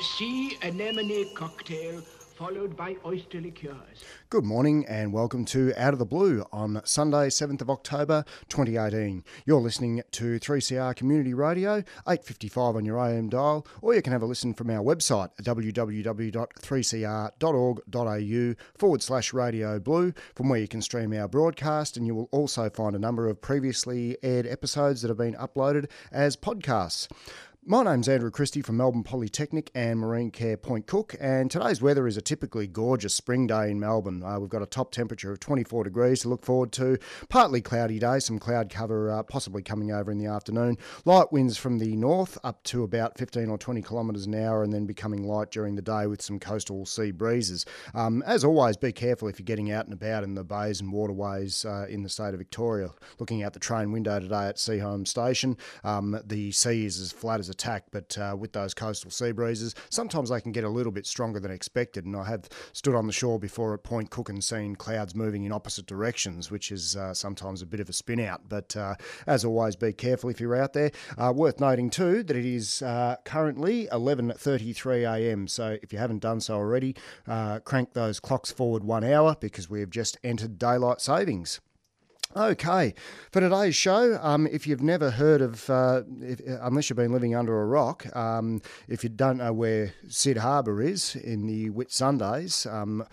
Sea anemone cocktail followed by oyster liqueurs. Good morning and welcome to Out of the Blue on Sunday, 7th of October 2018. You're listening to 3CR Community Radio, 855 on your AM dial, or you can have a listen from our website at www.3cr.org.au forward slash radio blue, from where you can stream our broadcast and you will also find a number of previously aired episodes that have been uploaded as podcasts. My name's Andrew Christie from Melbourne Polytechnic and Marine Care Point Cook, and today's weather is a typically gorgeous spring day in Melbourne. Uh, we've got a top temperature of 24 degrees to look forward to. Partly cloudy day, some cloud cover uh, possibly coming over in the afternoon. Light winds from the north up to about 15 or 20 kilometres an hour, and then becoming light during the day with some coastal sea breezes. Um, as always, be careful if you're getting out and about in the bays and waterways uh, in the state of Victoria. Looking out the train window today at Seaholme Station, um, the sea is as flat as a tack, but uh, with those coastal sea breezes, sometimes they can get a little bit stronger than expected. And I have stood on the shore before at Point Cook and seen clouds moving in opposite directions, which is uh, sometimes a bit of a spin out. But uh, as always, be careful if you're out there. Uh, worth noting too that it is uh, currently 11:33 a.m. So if you haven't done so already, crank those clocks forward one hour because we have just entered daylight savings. Okay, for today's show, um, if you've never heard of, uh, if, unless you've been living under a rock, um, if you don't know where Cid Harbour is in the Whitsundays, um,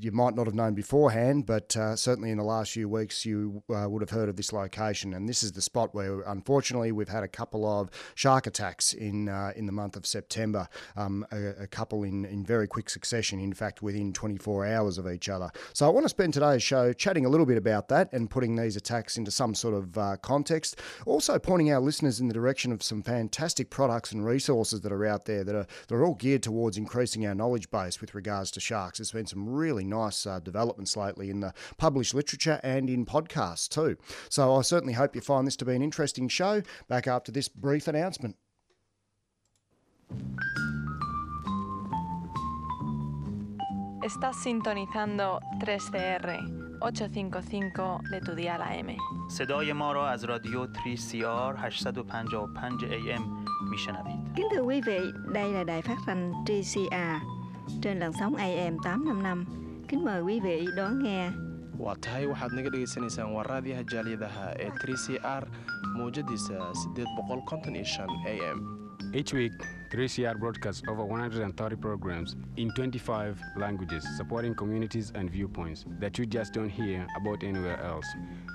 you might not have known beforehand, but uh, certainly in the last few weeks you uh, would have heard of this location. And this is the spot where, unfortunately, we've had a couple of shark attacks in uh, in the month of September. Um, a, a couple in, in very quick succession, in fact, within 24 hours of each other. So I want to spend today's show chatting a little bit about that and putting these attacks into some sort of uh, context. Also, pointing our listeners in the direction of some fantastic products and resources that are out there that are, that are all geared towards increasing our knowledge base with regards to sharks. There's been some really nice uh, developments lately in the published literature and in podcasts too. So I certainly hope you find this to be an interesting show. Back after this brief announcement. Estás sintonizando 3CR 855 de tu dial AM. صدای ما را از رادیو 3CR 855 AM میشنوید Kính thưa quý vị, đây là đài phát thanh TCA trên làn sóng AM 855. Kính mời quý vị đón nghe. waa tahay waxaad naga dhegaysanaysaan waa raadiyaha jaaliyadaha ee 3c r mawjadiisa a m Each week, 3CR broadcasts over 130 programs in 25 languages, supporting communities and viewpoints that you just don't hear about anywhere else.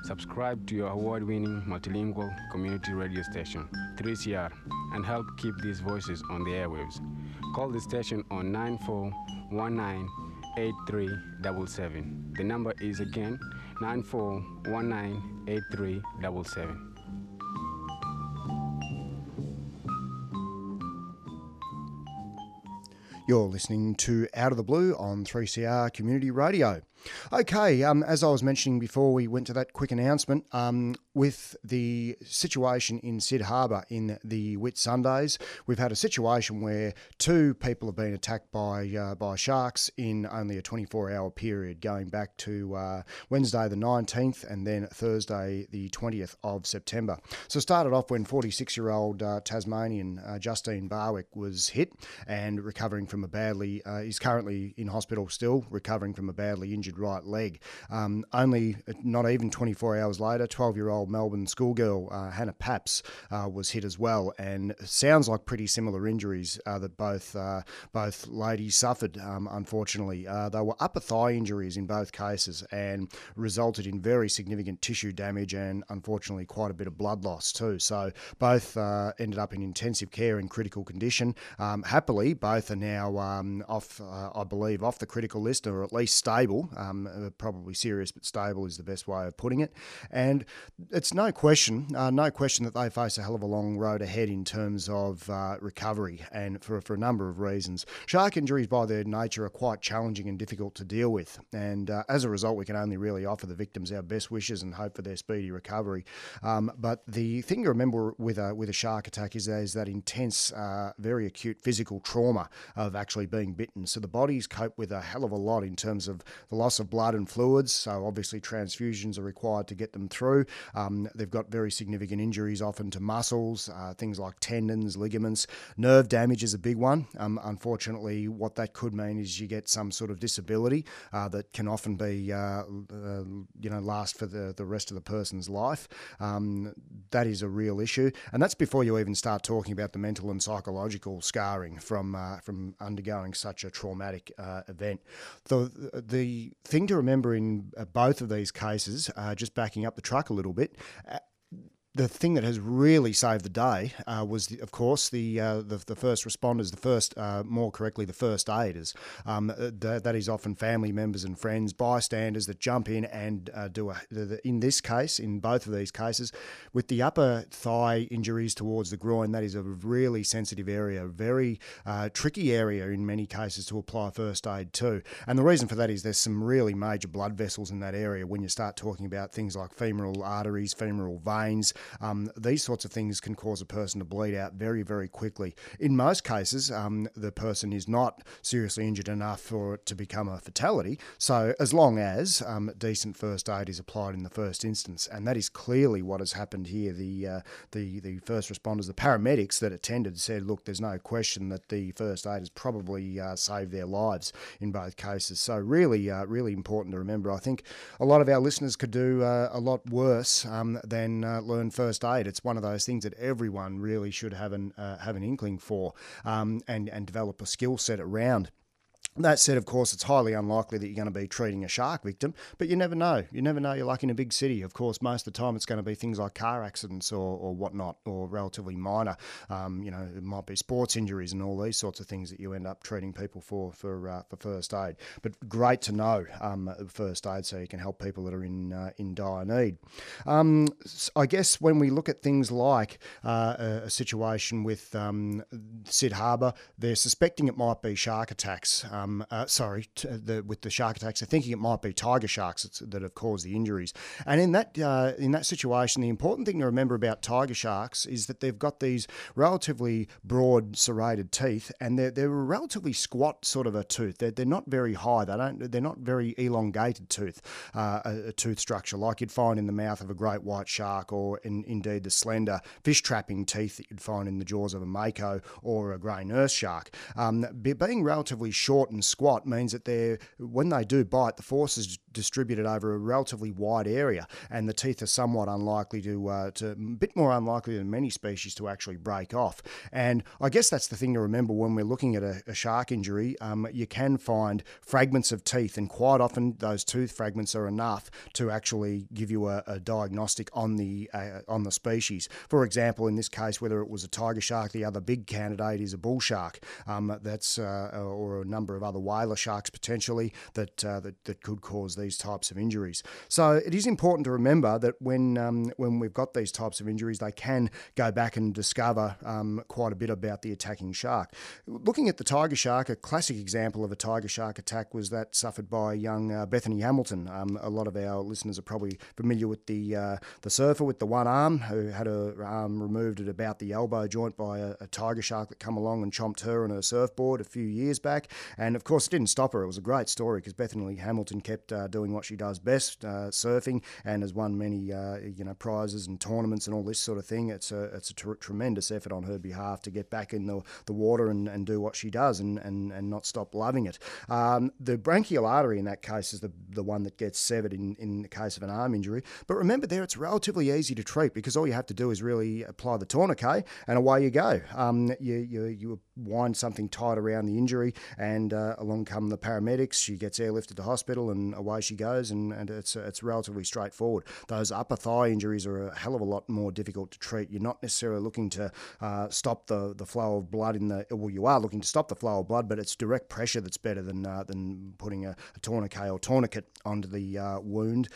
Subscribe to your award winning multilingual community radio station, 3CR, and help keep these voices on the airwaves. Call the station on 9419 8377. The number is again 9419 8377. You're listening to Out of the Blue on 3CR Community Radio. Okay, um, as I was mentioning before we went to that quick announcement, um, with the situation in Cid Harbour in the Whitsundays, we've had a situation where two people have been attacked by uh, by sharks in only a 24-hour period, going back to uh, Wednesday the 19th and then Thursday the 20th of September. So started off when 46-year-old uh, Tasmanian uh, Justine Barwick was hit and recovering from a badly, uh, is currently in hospital still, recovering from a badly injured right leg. Um, only not even 24 hours later, 12 year old Melbourne schoolgirl uh, Hannah Papps uh, was hit as well, and sounds like pretty similar injuries uh, that both uh, both ladies suffered. Um, unfortunately, uh, they were upper thigh injuries in both cases, and resulted in very significant tissue damage and unfortunately quite a bit of blood loss too. So both uh, ended up in intensive care in critical condition. Um, happily, both are now um, off, I believe, off the critical list or at least stable. Um, uh, probably serious, but stable is the best way of putting it. And it's no question, uh, no question that they face a hell of a long road ahead in terms of uh, recovery, and for for a number of reasons. Shark injuries, by their nature, are quite challenging and difficult to deal with, and uh, as a result, we can only really offer the victims our best wishes and hope for their speedy recovery. Um, but the thing to remember with a with a shark attack is, is that intense, uh, very acute physical trauma of actually being bitten. So the bodies cope with a hell of a lot in terms of the loss of blood and fluids. So obviously transfusions are required to get them through. Um, they've got very significant injuries, often to muscles, uh, things like tendons, ligaments. Nerve damage is a big one. Um, unfortunately, what that could mean is you get some sort of disability uh, that can often be, uh, uh, you know, last for the, the rest of the person's life. Um, that is a real issue, and that's before you even start talking about the mental and psychological scarring from uh, from undergoing such a traumatic uh, event. The the thing to remember in uh, both of these cases, uh, just backing up the truck a little bit. The thing that has really saved the day uh, was, the, of course, the, uh, the the first responders, the first, uh, more correctly, the first aiders. Um, uh, th- that is often family members and friends, bystanders that jump in and uh, do a. In this case, in both of these cases, with the upper thigh injuries towards the groin, that is a really sensitive area, very uh, tricky area in many cases to apply first aid to. And the reason for that is there's some really major blood vessels in that area when you start talking about things like femoral arteries, femoral veins. Um, these sorts of things can cause a person to bleed out very, very quickly. In most cases, um, the person is not seriously injured enough for it to become a fatality. So, as long as um, decent first aid is applied in the first instance, and that is clearly what has happened here. The uh, the the first responders, the paramedics that attended, said, "Look, there's no question that the first aid has probably uh, saved their lives in both cases." So, really, uh, really important to remember. I think a lot of our listeners could do uh, a lot worse um, than uh, learn first aid. It's one of those things that everyone really should have an uh, have an inkling for, um, and and develop a skill set around. That said, of course, it's highly unlikely that you're going to be treating a shark victim, but you never know. You never know. You're like in a big city. Of course, most of the time it's going to be things like car accidents or, or whatnot, or relatively minor. Um, you know, it might be sports injuries and all these sorts of things that you end up treating people for for uh, for first aid. But great to know um, first aid so you can help people that are in uh, in dire need. Um, I guess when we look at things like uh, a, a situation with um, Cid Harbour, they're suspecting it might be shark attacks. Um, uh, sorry, t- the, with the shark attacks, they're thinking it might be tiger sharks that have caused the injuries. And in that uh, in that situation, the important thing to remember about tiger sharks is that they've got these relatively broad serrated teeth, and they're they're a relatively squat sort of a tooth. They're, they're not very high. They don't. They're not very elongated tooth, uh, a, a tooth structure like you'd find in the mouth of a great white shark, or in, indeed the slender fish trapping teeth that you'd find in the jaws of a mako or a grey nurse shark. Um, being relatively short and squat means that they're when they do bite, the force is distributed over a relatively wide area, and the teeth are somewhat unlikely to uh, to a bit more unlikely than many species to actually break off. And I guess that's the thing to remember when we're looking at a, a shark injury. Um, you can find fragments of teeth, and quite often those tooth fragments are enough to actually give you a, a diagnostic on the uh, on the species. For example, in this case, whether it was a tiger shark, the other big candidate is a bull shark. Um, that's uh, or a number of other whaler sharks potentially that, uh, that that could cause these types of injuries. So it is important to remember that when um, when we've got these types of injuries, they can go back and discover um, quite a bit about the attacking shark. Looking at the tiger shark, a classic example of a tiger shark attack was that suffered by young uh, Bethany Hamilton. Um, a lot of our listeners are probably familiar with the uh, the surfer with the one arm who had her arm removed at about the elbow joint by a, a tiger shark that come along and chomped her on her surfboard a few years back. And of course, it didn't stop her. It was a great story because Bethany Hamilton kept uh, doing what she does best, uh, surfing, and has won many uh, you know prizes and tournaments and all this sort of thing. It's a it's a tr- tremendous effort on her behalf to get back in the, the water and, and do what she does and, and, and not stop loving it. Um, the brachial artery in that case is the, the one that gets severed in, in the case of an arm injury. But remember, there it's relatively easy to treat because all you have to do is really apply the tourniquet and away you go. Um, you, you, you wind something tight around the injury, and uh, along come the paramedics. She gets airlifted to hospital, and away she goes. And, and it's it's relatively straightforward. Those upper thigh injuries are a hell of a lot more difficult to treat. You're not necessarily looking to uh, stop the, the flow of blood in the well, you are looking to stop the flow of blood, but it's direct pressure that's better than uh, than putting a, a tourniquet or tourniquet onto the uh, wound.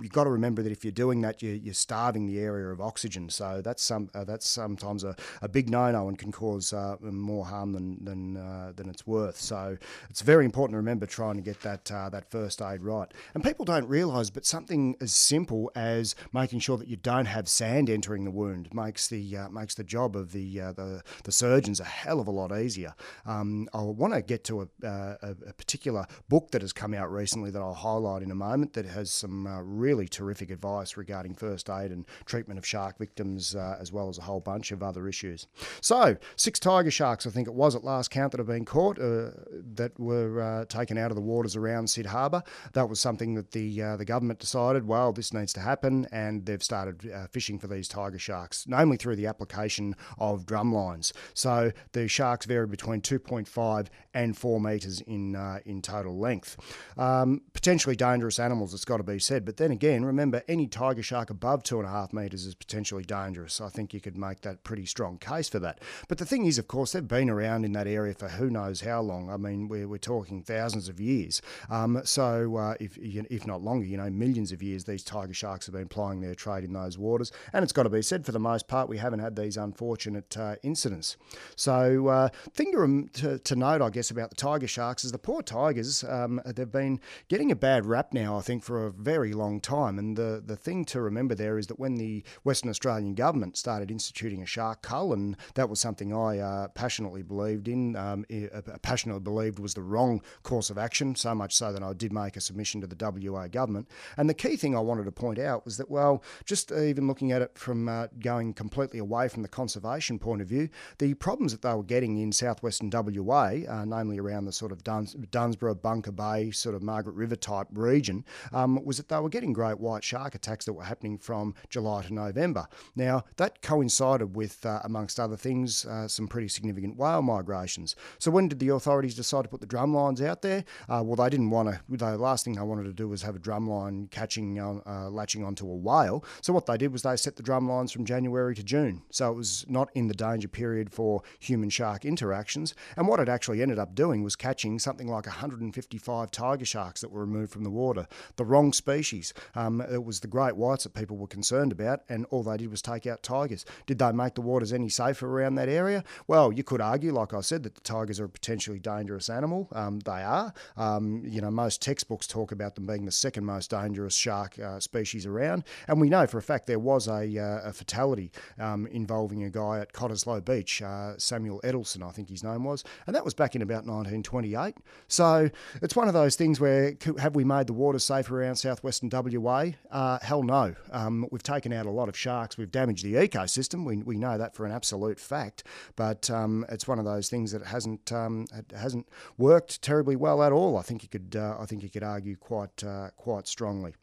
You've got to remember that if you're doing that, you're, you're starving the area of oxygen. So that's some uh, that's sometimes a, a big no-no and can cause uh, more harm than than uh, than it's worth. So it's very important to remember trying to get that that first aid right. And people don't realise, but something as simple as making sure that you don't have sand entering the wound makes the uh, makes the job of the uh, the the surgeons a hell of a lot easier. Um, I want to get to a, uh, a, particular book that has come out recently that I'll highlight in a moment that has some uh, really terrific advice regarding first aid and treatment of shark victims, uh, as well as a whole bunch of other issues. So, six tiger sharks, I think it was at last count, that have been caught that were taken out of the waters around Cid Harbour. That was something that the uh, the government decided, well, this needs to happen, and they've started uh, fishing for these tiger sharks, namely through the application of drum lines. So the sharks vary between 2.5 and 4 metres in uh, in total length. Um, potentially dangerous animals, it's got to be said. But then again, remember, any tiger shark above two and a half metres is potentially dangerous. I think you could make that pretty strong case for that. But the thing is, of course, they've been around in that area for who knows how long. I mean, we're, we're talking thousands of years. Um, so uh, if if not longer, you know, millions of years, these tiger sharks have been plying their trade in those waters. And it's got to be said, for the most part, we haven't had these unfortunate uh, incidents. So, uh, thing to, to note, I guess, about the tiger sharks is the poor tigers. Um, they've been getting a bad rap now, I think, for a very long time. And the the thing to remember there is that when the Western Australian government started instituting a shark cull, and that was something I uh, passionately believed in, um, uh, passionately believed was the wrong course of action. So much so that I did make a submission to the WA government. And the key thing I wanted to point out was that, well, just even looking at it from uh, going completely away from the conservation point of view, the problems that they were getting in southwestern WA, uh, namely around the sort of Duns- Dunsborough, Bunker Bay, sort of Margaret River type region, um, was that they were getting great white shark attacks that were happening from July to November. Now, that coincided with, uh, amongst other things, uh, some pretty significant whale migrations. So, when did the authorities decide to put the drum lines out there? Uh, well, they didn't want to, the last thing they wanted to do was have a drum line catching uh, latching onto a whale. So, what they did was they set the drum lines from January to June. So, it was not in the danger period for human shark interactions. And what it actually ended up doing was catching something like 155 tiger sharks that were removed from the water. The wrong species. Um, it was the great whites that people were concerned about, and all they did was take out tigers. Did they make the waters any safer around that area? Well, you could argue, like I said, that the tigers are a potentially dangerous animal. Um, they are. Um, you know, most textbooks talk about them being the second most dangerous shark uh, species around, and we know for a fact there was a, uh, a fatality um, involving a guy at Cottesloe Beach, uh, Samuel Edelson, I think his name was, and that was back in about 1928. So it's one of those things where have we made the water safer around southwestern WA? Uh, hell no. Um, we've taken out a lot of sharks. We've damaged the ecosystem. We, we know that for an absolute fact. But um, it's one of those things that hasn't um, hasn't worked terribly well at all. I think you could uh, I think you could argue quite uh, quite strongly.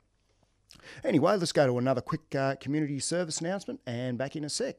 Anyway, let's go to another quick uh, community service announcement and back in a sec.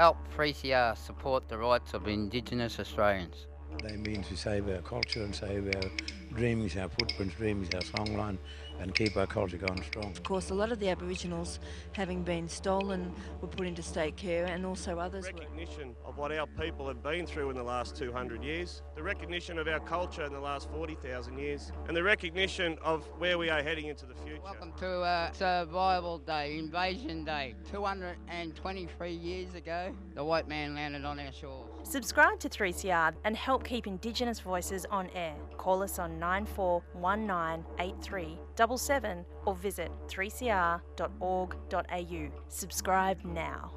Help 3CR uh, support the rights of Indigenous Australians. They mean to save our culture and save our dreams, our footprints, dreams, our songline, and keep our culture going strong. Of course, a lot of the Aboriginals, having been stolen, were put into state care, and also others were. recognition of what our people have been through in the last 200 years, the recognition of our culture in the last 40,000 years, and the recognition of where we are heading into the future. Welcome to uh, Survival Day, Invasion Day. 223 years ago, the white man landed on our shores. Subscribe to 3CR and help keep Indigenous voices on air. Call us on 94198377 or visit 3cr.org.au. Subscribe now.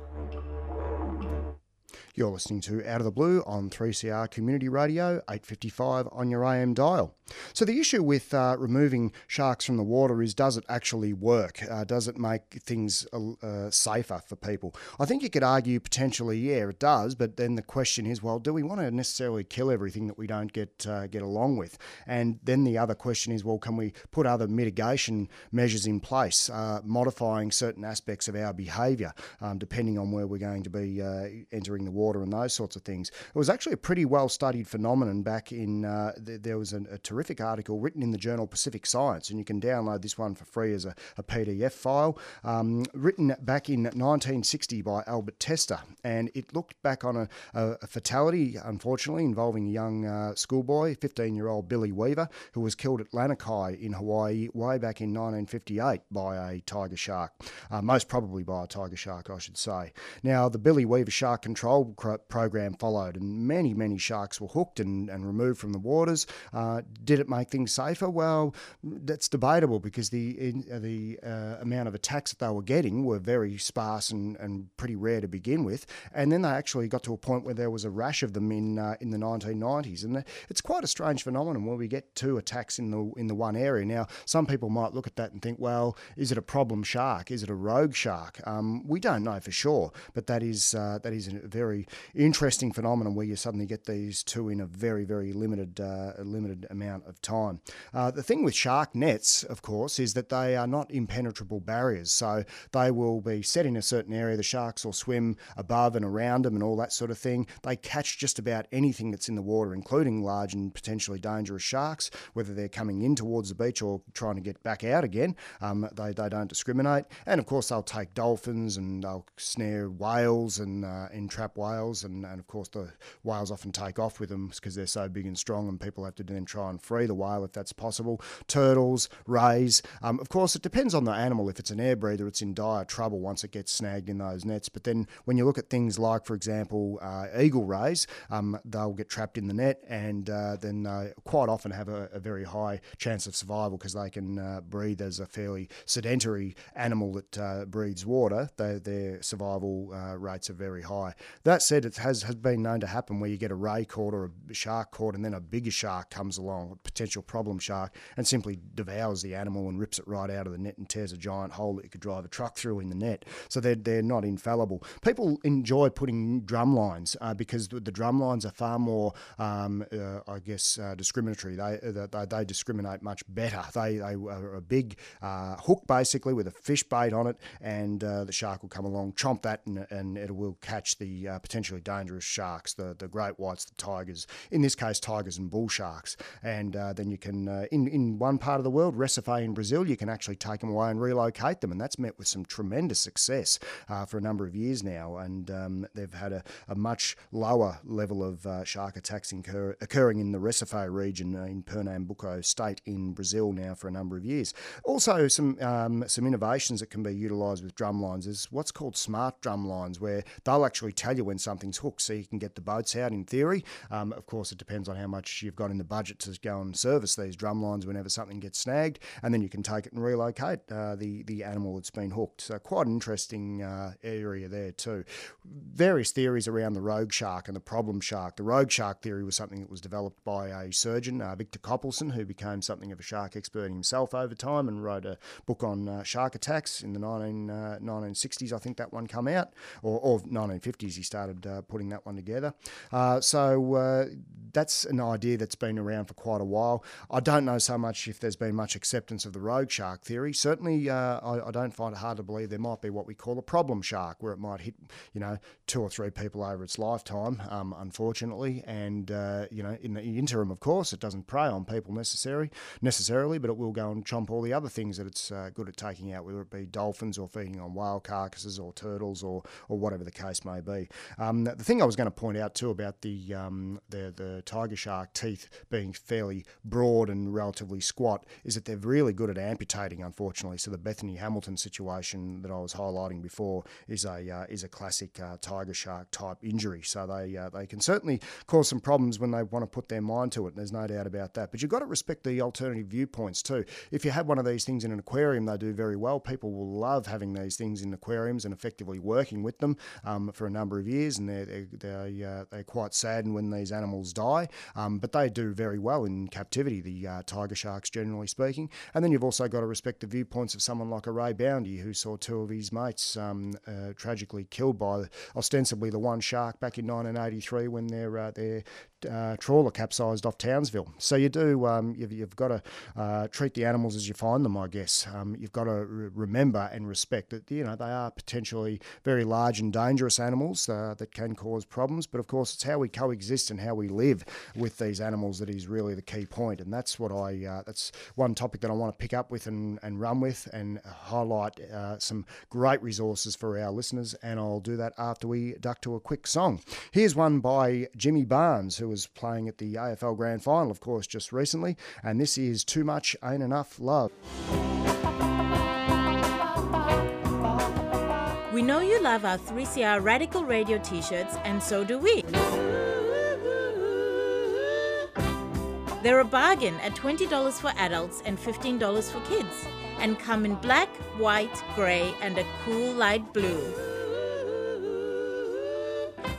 You're listening to Out of the Blue on 3CR Community Radio, 855 on your AM dial. So, the issue with uh, removing sharks from the water is does it actually work? Uh, does it make things uh, safer for people? I think you could argue potentially, yeah, it does, but then the question is, well, do we want to necessarily kill everything that we don't get, uh, get along with? And then the other question is, well, can we put other mitigation measures in place, uh, modifying certain aspects of our behaviour, um, depending on where we're going to be uh, entering the water and those sorts of things? It was actually a pretty well studied phenomenon back in, th- there was an, a terrific article written in the journal Pacific Science, and you can download this one for free as a, a PDF file, um, written back in 1960 by Albert Tester. And it looked back on a, a, a fatality, unfortunately, involving a young uh, schoolboy, 15 year old Billy Weaver, who was killed at Lanikai in Hawaii way back in 1958 by a tiger shark, uh, most probably by a tiger shark, I should say. Now, the Billy Weaver Shark Control Program followed, and many, many sharks were hooked and, and removed from the waters. Uh, did it make things safer? Well, that's debatable because the in, uh, the uh, amount of attacks that they were getting were very sparse and, and pretty rare to begin with. And then they actually got to a point where there was a rash of them in uh, in the 1990s, and it's quite a strange phenomenon where we get two attacks in the in the one area. Now, some people might look at that and think, well, is it a problem shark? Is it a rogue shark? Um, we don't know for sure, but that is uh, that is a very interesting phenomenon where you suddenly get these two in a very very limited uh, limited amount of time. Uh, the thing with shark nets, of course, is that they are not impenetrable barriers. So they will be set in a certain area. The sharks will swim above and around them and all that sort of thing. They catch just about anything that's in the water, including large and potentially dangerous sharks, whether they're coming in towards the beach or trying to get back out again. Um, they, they don't discriminate. And of course, they'll take dolphins and they'll snare whales and uh, entrap whales. And, and of course, the whales often take off with them because they're so big and strong, and people have to then try and free the whale if that's possible. Turtles, rays. Um, of course, it depends on the animal. If it's an air breather, it's in dire trouble once it gets snagged in those nets. But then when you look at things like, for example, uh, eagle rays, um, they'll get trapped in the net and uh, then uh, quite often have a, a, very high chance of survival because they can uh, breathe as a fairly sedentary animal that uh, breathes water. They, their survival uh, rates are very high. That said, it has, has been known to happen where you get a ray caught or a shark caught and then a bigger shark comes along, a potential problem shark, and simply devours the animal and rips it right out of the net and tears a giant hole that you could drive a truck through in the net. So they're, they're not infallible. People enjoy putting drum lines uh, because the, the drum lines are far more, um, uh, I guess, uh, discriminatory. They, they, they discriminate much better. They, they are a big uh, hook basically with a fish bait on it, and uh, the shark will come along, chomp that, and, and it will catch the uh, potentially dangerous sharks, the, the great whites, the tigers, in this case, tigers and bull sharks. And then you can, in, in one part of the world, Recife in Brazil, you can actually take them away and relocate them, and that's met with some tremendous success for a number of years now. And um, they've had a, a, much lower level of uh, shark attacks incur- occurring in the Recife region uh, in Pernambuco state in Brazil now for a number of years. Also, some um, some innovations that can be utilised with drum lines is what's called smart drum lines, where they'll actually tell you when when something's hooked, so you can get the boats out in theory. Um, of course, it depends on how much you've got in the budget to go and service these drum lines whenever something gets snagged, and then you can take it and relocate uh, the the animal that's been hooked. So quite an interesting uh, area there too. Various theories around the rogue shark and the problem shark. The rogue shark theory was something that was developed by a surgeon, uh, Victor Coppleson, who became something of a shark expert himself over time and wrote a book on uh, shark attacks in the 19, uh, 1960s. I think that one come out, or, or 1950s. He started uh, putting that one together. Uh, so uh, that's an idea that's been around for quite a while. I don't know so much if there's been much acceptance of the rogue shark theory. Certainly, uh, I, I don't find it hard to believe there might be what we call a problem shark, where it might hit, you know, two or three people over its lifetime, um, unfortunately. And uh, you know, in the interim, of course, it doesn't prey on people necessary necessarily, but it will go and chomp all the other things that it's good at taking out, whether it be dolphins or feeding on whale carcasses or turtles or or whatever the case may be. Um, the thing I was going to point out too about the um, the the tiger shark teeth being fairly broad and relatively squat is that they're really good at amputating. Unfortunately, so the Bethany Hamilton situation that I was highlighting before is a uh, is a classic uh, tiger shark type injury. So they uh, they can certainly cause some problems when they want to put their mind to it. There's no doubt about that. But you've got to respect the alternative viewpoints too. If you have one of these things in an aquarium, they do very well. People will love having these things in aquariums and effectively working with them um, for a number of years, and they're they're, they, uh, they're quite saddened when these animals die. Um, but they do very well in captivity. The uh, tiger sharks, generally speaking. And then you've also got to respect the viewpoints of someone like a Ray Boundy, who saw two of his mates um, uh, tragically killed by ostensibly the one shark back in 1983 when their uh, their uh, trawler capsized off Townsville. So you do um, you've, you've got to uh, treat the animals as you find them. I guess um, you've got to re- remember and respect that you know they are potentially very large and dangerous animals uh, that can cause problems. But of course, it's how we coexist and how we live with these animals that is really the key point. And that's what I uh, that's one topic that I want to pick up with and, and run with and highlight uh, some great resources for our listeners. And I'll do that after we duck to a quick song. Here's one by Jimmy Barnes, who was playing at the AFL Grand Final, of course, just recently. And this is Too Much Ain't Enough Love. We know you love our 3CR Radical Radio t shirts, and so do we. They're a bargain at $20 for adults and $15 for kids, and come in black, white, grey, and a cool light blue.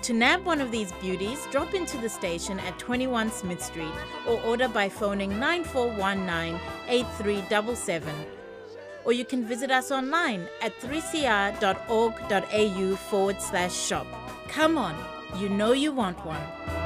To nab one of these beauties, drop into the station at 21 Smith Street or order by phoning 9419 8377. Or you can visit us online at 3cr.org.au forward slash shop. Come on, you know you want one.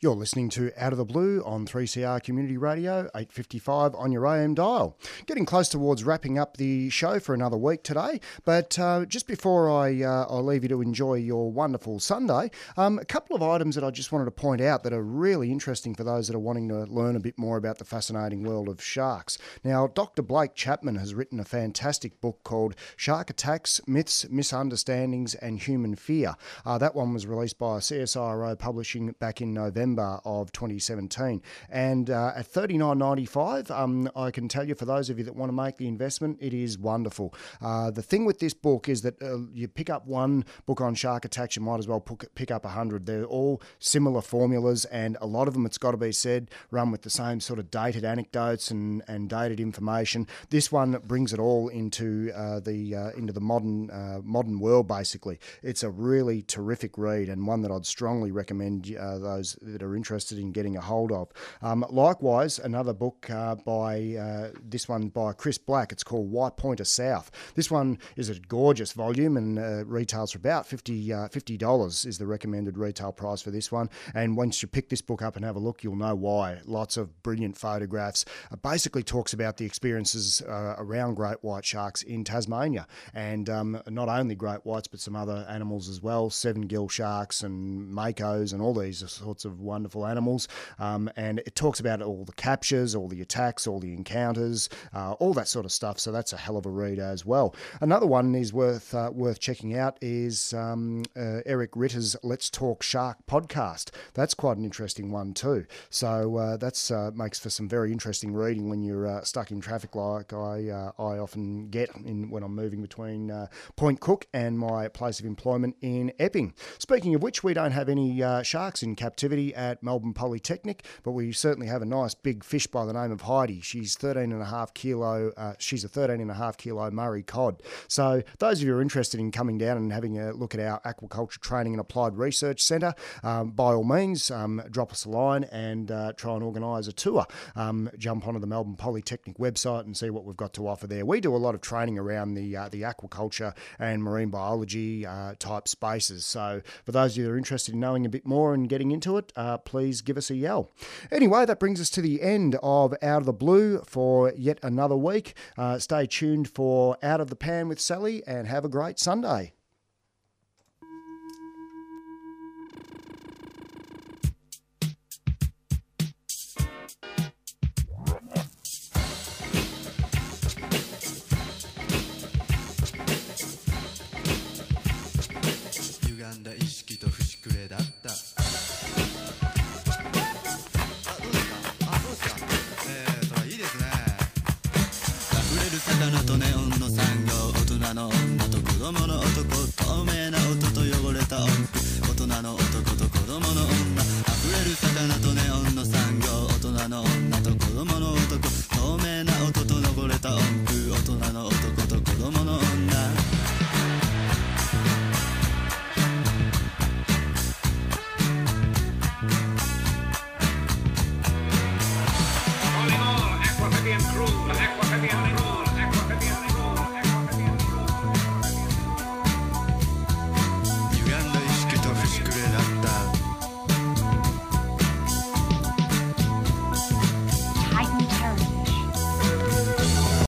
You're listening to Out of the Blue on 3CR Community Radio, 855 on your AM dial. Getting close towards wrapping up the show for another week today, but uh, just before I, uh, I leave you to enjoy your wonderful Sunday, um, a couple of items that I just wanted to point out that are really interesting for those that are wanting to learn a bit more about the fascinating world of sharks. Now, Dr. Blake Chapman has written a fantastic book called Shark Attacks, Myths, Misunderstandings, and Human Fear. Uh, that one was released by CSIRO Publishing back in November of 2017. And uh, at $39.95, um, I can tell you for those of you that want to make the investment, it is wonderful. Uh, the thing with this book is that uh, you pick up one book on shark attacks, you might as well pick up a hundred. They're all similar formulas, and a lot of them, it's got to be said, run with the same sort of dated anecdotes and, and dated information. This one brings it all into uh, the uh, into the modern uh, modern world. Basically, it's a really terrific read and one that I'd strongly recommend those that are interested in getting a hold of. Um, likewise, another book uh, by uh, this one by Chris Black. It's called White Pointer South. This one is a gorgeous volume and uh, retails for about 50 dollars is the recommended retail price for this one. And once you pick this book up and have a look, you'll know why. Lots of brilliant photographs. basically talks about the experiences around great white sharks in Tasmania, and um, not only great whites but some other animals as well, seven gill sharks and makos and all these sorts of wonderful animals. Um, and it talks about all the captures, all the attacks, all the encounters, uh, all that sort of stuff. So that's a hell of a read as well. Another one is worth uh, worth checking out is um, uh, Eric Ritter's Let's Talk Shark podcast. That's quite an interesting one too. So uh, that's uh, makes for some very interesting reading when you're uh, stuck in traffic, like I I often get in when I'm moving between Point Cook and my place of employment in Epping. Speaking of which, we don't have any sharks in captivity at Melbourne Polytechnic, but we certainly have a nice big fish by the name of Heidi. She's 13 and a half kilo. Uh, she's a 13 and a half kilo Murray cod. So those of you who are interested in coming down and having a look at our aquaculture training and applied research centre, um, by all means, um, drop us a line and uh, try and organise a tour. Um, jump onto the Melbourne Polytechnic website and see what we've got to offer there. We do a lot of training around the uh, the aquaculture and marine biology uh, type spaces. So for those of you that are interested in knowing a bit more and getting into it, uh, please give us a yell. Anyway, that brings us to the end of Out of the Blue for yet another week. Uh, stay tuned for Out of the Pan with Sally and have a great Sunday.